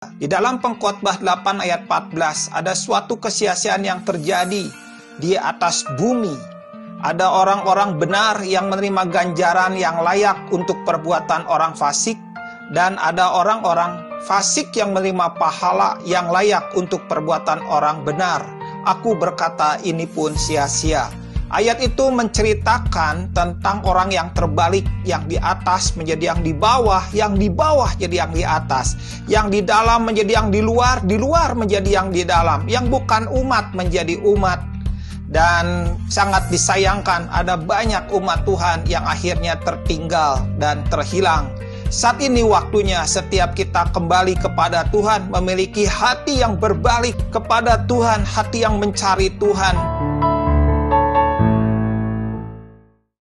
Di dalam pengkhotbah 8 ayat 14 ada suatu kesia-siaan yang terjadi di atas bumi. Ada orang-orang benar yang menerima ganjaran yang layak untuk perbuatan orang fasik dan ada orang-orang fasik yang menerima pahala yang layak untuk perbuatan orang benar. Aku berkata ini pun sia-sia. Ayat itu menceritakan tentang orang yang terbalik, yang di atas menjadi yang di bawah, yang di bawah jadi yang di atas, yang di dalam menjadi yang di luar, di luar menjadi yang di dalam, yang bukan umat menjadi umat. Dan sangat disayangkan ada banyak umat Tuhan yang akhirnya tertinggal dan terhilang. Saat ini waktunya setiap kita kembali kepada Tuhan, memiliki hati yang berbalik kepada Tuhan, hati yang mencari Tuhan,